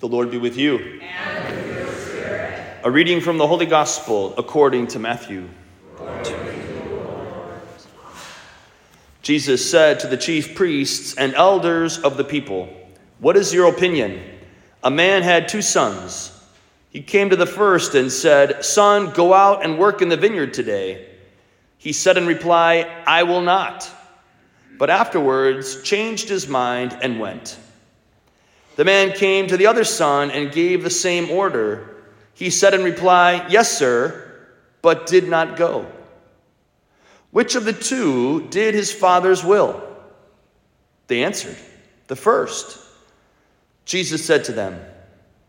The Lord be with you. And with your spirit. A reading from the Holy Gospel according to Matthew. Jesus said to the chief priests and elders of the people, What is your opinion? A man had two sons. He came to the first and said, Son, go out and work in the vineyard today. He said in reply, I will not. But afterwards changed his mind and went. The man came to the other son and gave the same order. He said in reply, Yes, sir, but did not go. Which of the two did his father's will? They answered, The first. Jesus said to them,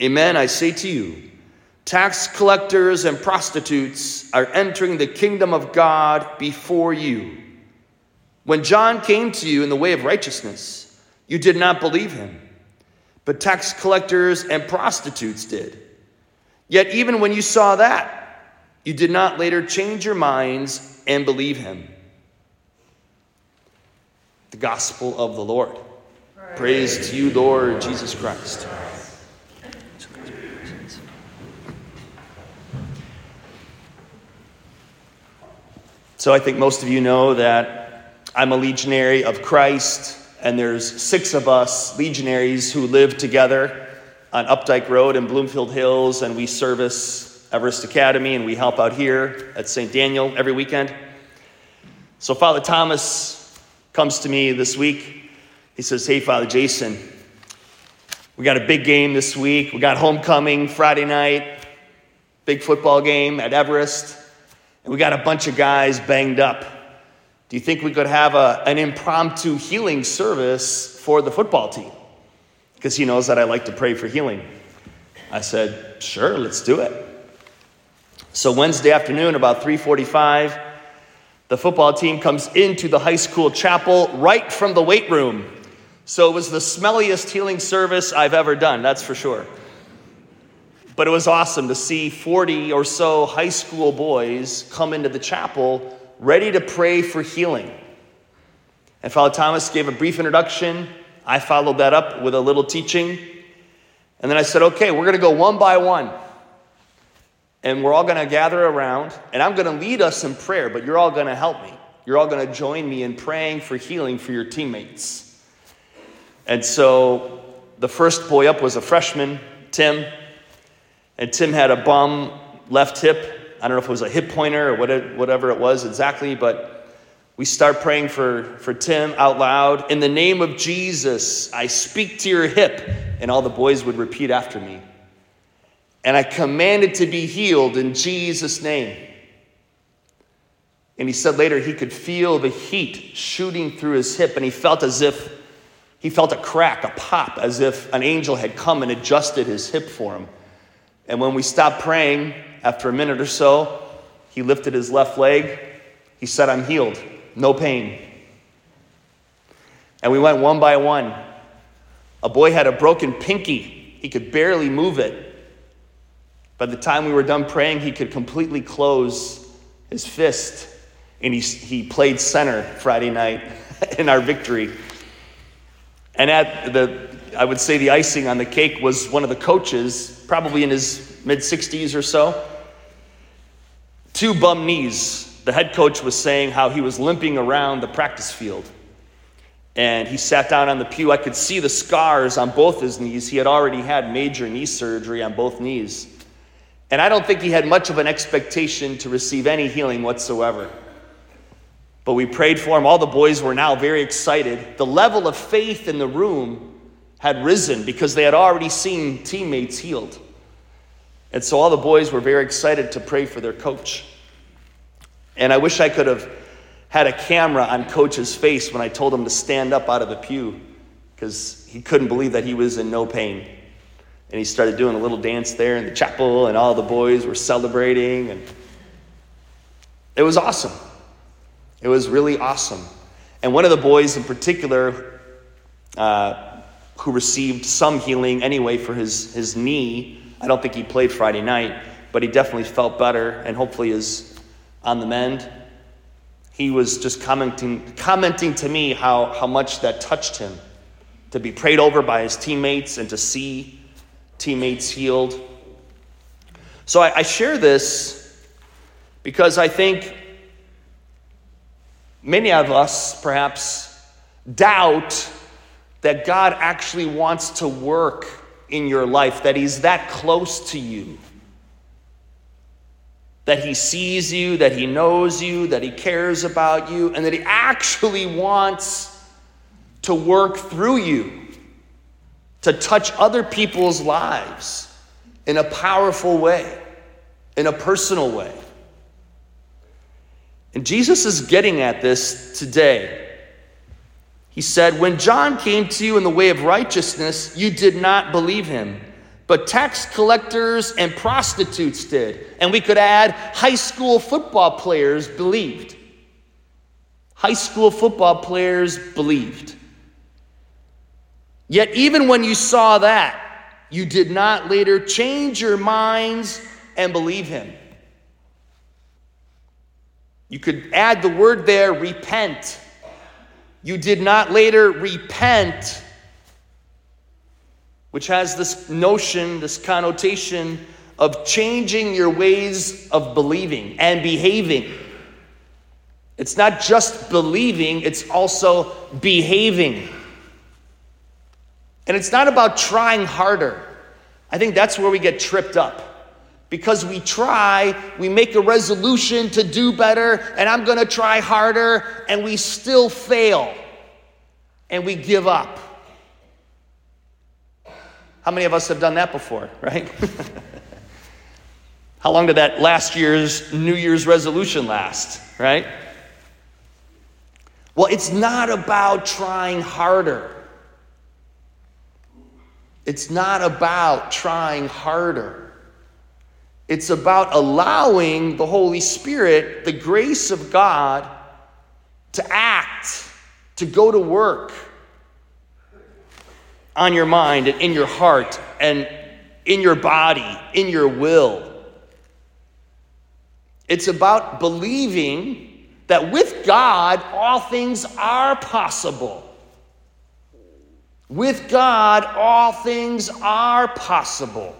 Amen, I say to you, tax collectors and prostitutes are entering the kingdom of God before you. When John came to you in the way of righteousness, you did not believe him, but tax collectors and prostitutes did. Yet even when you saw that, you did not later change your minds and believe him. The gospel of the Lord. Praise, Praise to you, Lord Jesus Christ. So I think most of you know that I'm a legionary of Christ, and there's six of us legionaries who live together on Updike Road in Bloomfield Hills, and we service Everest Academy, and we help out here at St. Daniel every weekend. So Father Thomas comes to me this week. He says, Hey, Father Jason, we got a big game this week. We got homecoming Friday night, big football game at Everest and we got a bunch of guys banged up. Do you think we could have a, an impromptu healing service for the football team? Because he knows that I like to pray for healing. I said, sure, let's do it. So Wednesday afternoon, about 345, the football team comes into the high school chapel right from the weight room. So it was the smelliest healing service I've ever done, that's for sure. But it was awesome to see 40 or so high school boys come into the chapel ready to pray for healing. And Father Thomas gave a brief introduction. I followed that up with a little teaching. And then I said, okay, we're going to go one by one. And we're all going to gather around, and I'm going to lead us in prayer, but you're all going to help me. You're all going to join me in praying for healing for your teammates. And so the first boy up was a freshman, Tim. And Tim had a bum left hip. I don't know if it was a hip pointer or whatever it was exactly, but we start praying for, for Tim out loud. In the name of Jesus, I speak to your hip. And all the boys would repeat after me. And I commanded to be healed in Jesus' name. And he said later he could feel the heat shooting through his hip, and he felt as if he felt a crack, a pop, as if an angel had come and adjusted his hip for him. And when we stopped praying, after a minute or so, he lifted his left leg. He said, I'm healed, no pain. And we went one by one. A boy had a broken pinky, he could barely move it. By the time we were done praying, he could completely close his fist. And he, he played center Friday night in our victory. And at the I would say the icing on the cake was one of the coaches, probably in his mid 60s or so. Two bum knees. The head coach was saying how he was limping around the practice field. And he sat down on the pew. I could see the scars on both his knees. He had already had major knee surgery on both knees. And I don't think he had much of an expectation to receive any healing whatsoever. But we prayed for him. All the boys were now very excited. The level of faith in the room had risen because they had already seen teammates healed. And so all the boys were very excited to pray for their coach. And I wish I could have had a camera on coach's face when I told him to stand up out of the pew because he couldn't believe that he was in no pain. And he started doing a little dance there in the chapel, and all the boys were celebrating. And it was awesome. It was really awesome. And one of the boys in particular, uh, who received some healing anyway for his, his knee. I don't think he played Friday night, but he definitely felt better and hopefully is on the mend. He was just commenting, commenting to me how, how much that touched him to be prayed over by his teammates and to see teammates healed. So I, I share this because I think many of us perhaps doubt that God actually wants to work in your life, that He's that close to you, that He sees you, that He knows you, that He cares about you, and that He actually wants to work through you to touch other people's lives in a powerful way, in a personal way. And Jesus is getting at this today. He said, When John came to you in the way of righteousness, you did not believe him. But tax collectors and prostitutes did. And we could add high school football players believed. High school football players believed. Yet, even when you saw that, you did not later change your minds and believe him. You could add the word there, repent. You did not later repent, which has this notion, this connotation of changing your ways of believing and behaving. It's not just believing, it's also behaving. And it's not about trying harder. I think that's where we get tripped up because we try, we make a resolution to do better, and I'm gonna try harder, and we still fail, and we give up. How many of us have done that before, right? How long did that last year's New Year's resolution last, right? Well, it's not about trying harder. It's not about trying harder. It's about allowing the Holy Spirit, the grace of God, to act, to go to work on your mind and in your heart and in your body, in your will. It's about believing that with God, all things are possible. With God, all things are possible.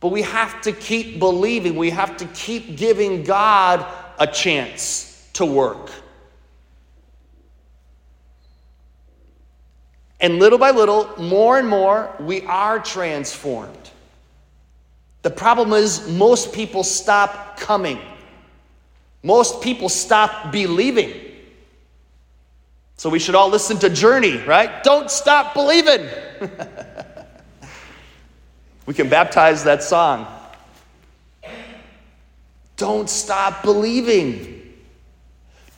But we have to keep believing, we have to keep giving God a chance to work. And little by little, more and more, we are transformed. The problem is, most people stop coming. Most people stop believing. So we should all listen to Journey, right? Don't stop believing. We can baptize that song. Don't stop believing.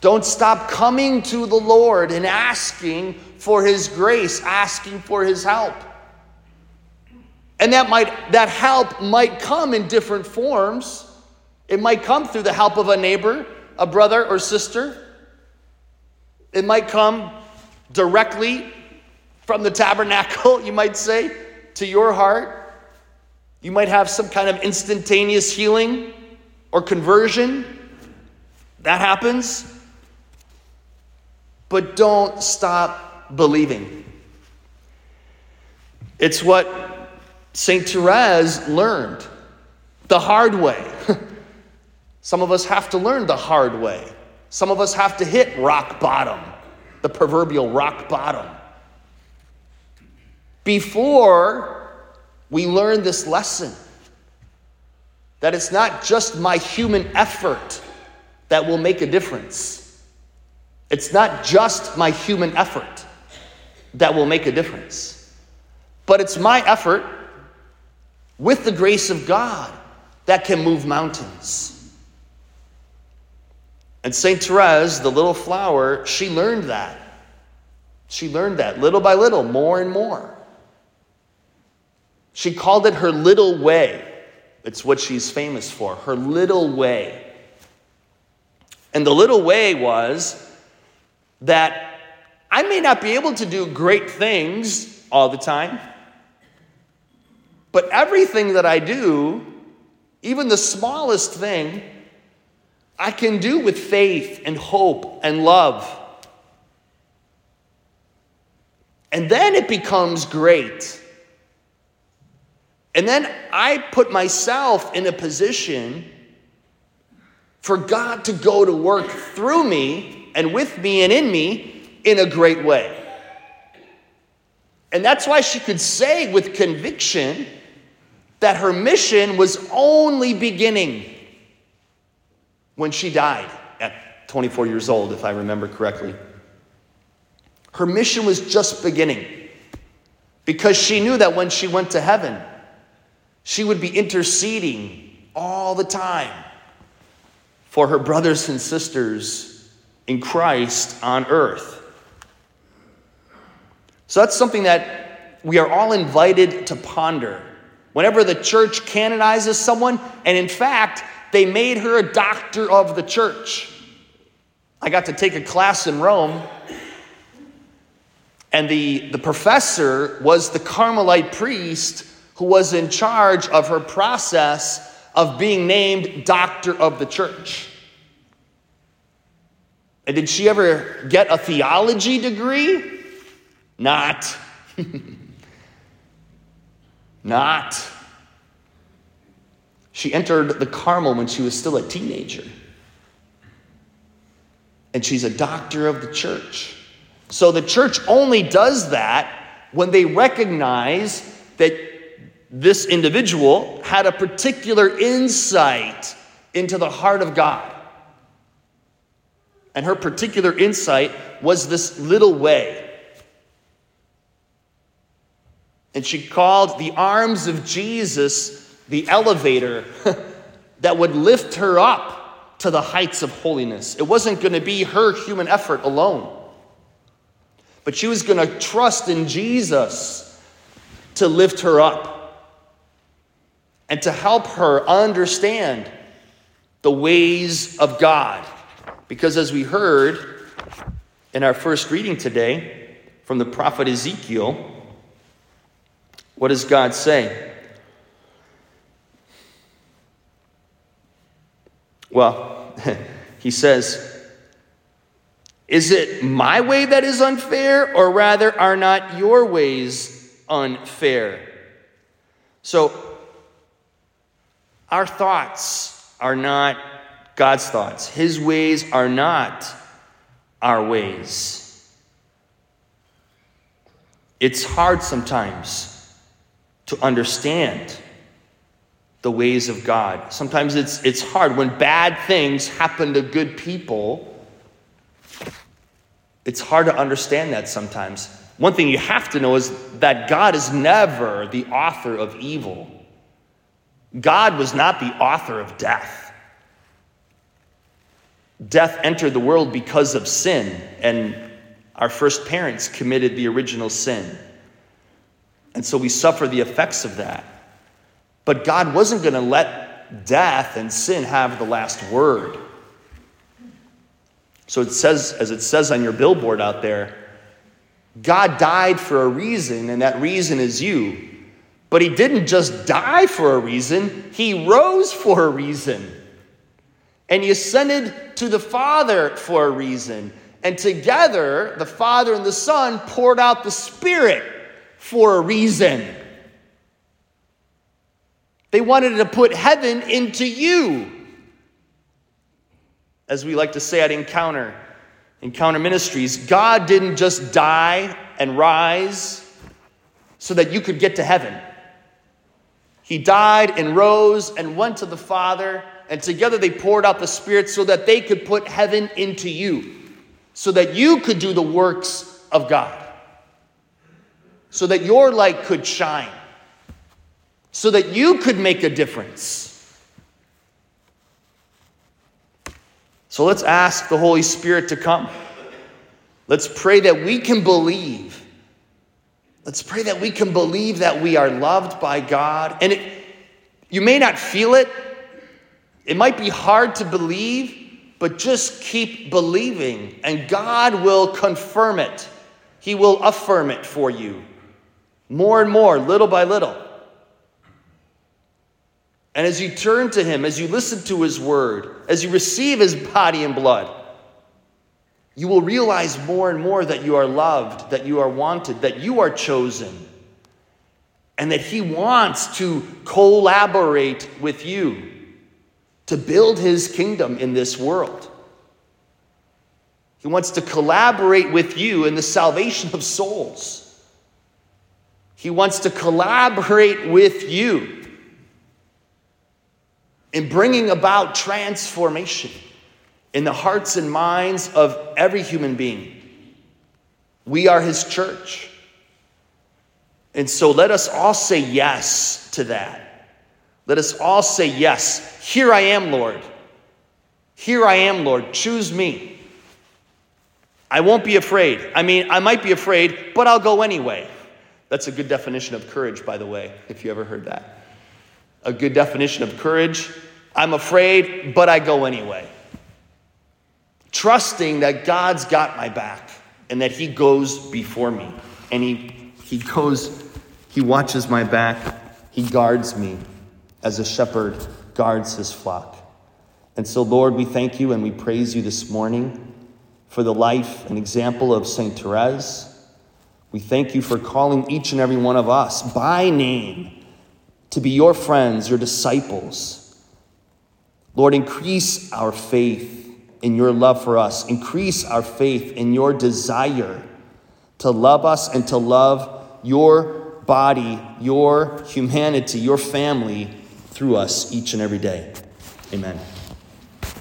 Don't stop coming to the Lord and asking for his grace, asking for his help. And that might that help might come in different forms. It might come through the help of a neighbor, a brother or sister. It might come directly from the tabernacle, you might say, to your heart. You might have some kind of instantaneous healing or conversion. That happens. But don't stop believing. It's what St. Therese learned the hard way. Some of us have to learn the hard way. Some of us have to hit rock bottom, the proverbial rock bottom. Before we learn this lesson that it's not just my human effort that will make a difference. It's not just my human effort that will make a difference, but it's my effort with the grace of God that can move mountains. And St. Therese, the little flower, she learned that. She learned that little by little, more and more. She called it her little way. It's what she's famous for, her little way. And the little way was that I may not be able to do great things all the time, but everything that I do, even the smallest thing, I can do with faith and hope and love. And then it becomes great. And then I put myself in a position for God to go to work through me and with me and in me in a great way. And that's why she could say with conviction that her mission was only beginning when she died at 24 years old, if I remember correctly. Her mission was just beginning because she knew that when she went to heaven, she would be interceding all the time for her brothers and sisters in Christ on earth. So that's something that we are all invited to ponder. Whenever the church canonizes someone, and in fact, they made her a doctor of the church. I got to take a class in Rome, and the, the professor was the Carmelite priest who was in charge of her process of being named doctor of the church. And did she ever get a theology degree? Not. Not. She entered the Carmel when she was still a teenager. And she's a doctor of the church. So the church only does that when they recognize that this individual had a particular insight into the heart of God. And her particular insight was this little way. And she called the arms of Jesus the elevator that would lift her up to the heights of holiness. It wasn't going to be her human effort alone, but she was going to trust in Jesus to lift her up and to help her understand the ways of God. Because as we heard in our first reading today from the prophet Ezekiel, what does God say? Well, he says, Is it my way that is unfair, or rather are not your ways unfair? So, our thoughts are not God's thoughts, His ways are not our ways. It's hard sometimes to understand the ways of God. Sometimes it's, it's hard when bad things happen to good people. It's hard to understand that sometimes. One thing you have to know is that God is never the author of evil. God was not the author of death. Death entered the world because of sin, and our first parents committed the original sin. And so we suffer the effects of that. But God wasn't going to let death and sin have the last word. So it says, as it says on your billboard out there, God died for a reason, and that reason is you. But he didn't just die for a reason, he rose for a reason. And he ascended to the Father for a reason. And together, the Father and the Son poured out the Spirit for a reason. They wanted to put heaven into you. As we like to say at Encounter, Encounter Ministries, God didn't just die and rise so that you could get to heaven. He died and rose and went to the Father, and together they poured out the Spirit so that they could put heaven into you, so that you could do the works of God, so that your light could shine, so that you could make a difference. So let's ask the Holy Spirit to come. Let's pray that we can believe Let's pray that we can believe that we are loved by God. And it, you may not feel it, it might be hard to believe, but just keep believing, and God will confirm it. He will affirm it for you more and more, little by little. And as you turn to Him, as you listen to His word, as you receive His body and blood, you will realize more and more that you are loved, that you are wanted, that you are chosen. and that He wants to collaborate with you to build His kingdom in this world. He wants to collaborate with you in the salvation of souls. He wants to collaborate with you in bringing about transformation in the hearts and minds of every human being. We are His church. And so let us all say yes to that. Let us all say yes. Here I am, Lord. Here I am, Lord. Choose me. I won't be afraid. I mean, I might be afraid, but I'll go anyway. That's a good definition of courage, by the way, if you ever heard that. A good definition of courage. I'm afraid, but I go anyway. Trusting that God's got my back and that He goes before me. And He, he goes, He watches my back, He guards me as a shepherd guards his flock. And so, Lord, we thank you and we praise you this morning for the life and example of St. Therese. We thank you for calling each and every one of us by name to be your friends, your disciples. Lord, increase our faith in your love for us, increase our faith in your desire to love us and to love your body, your humanity, your family through us each and every day. Amen.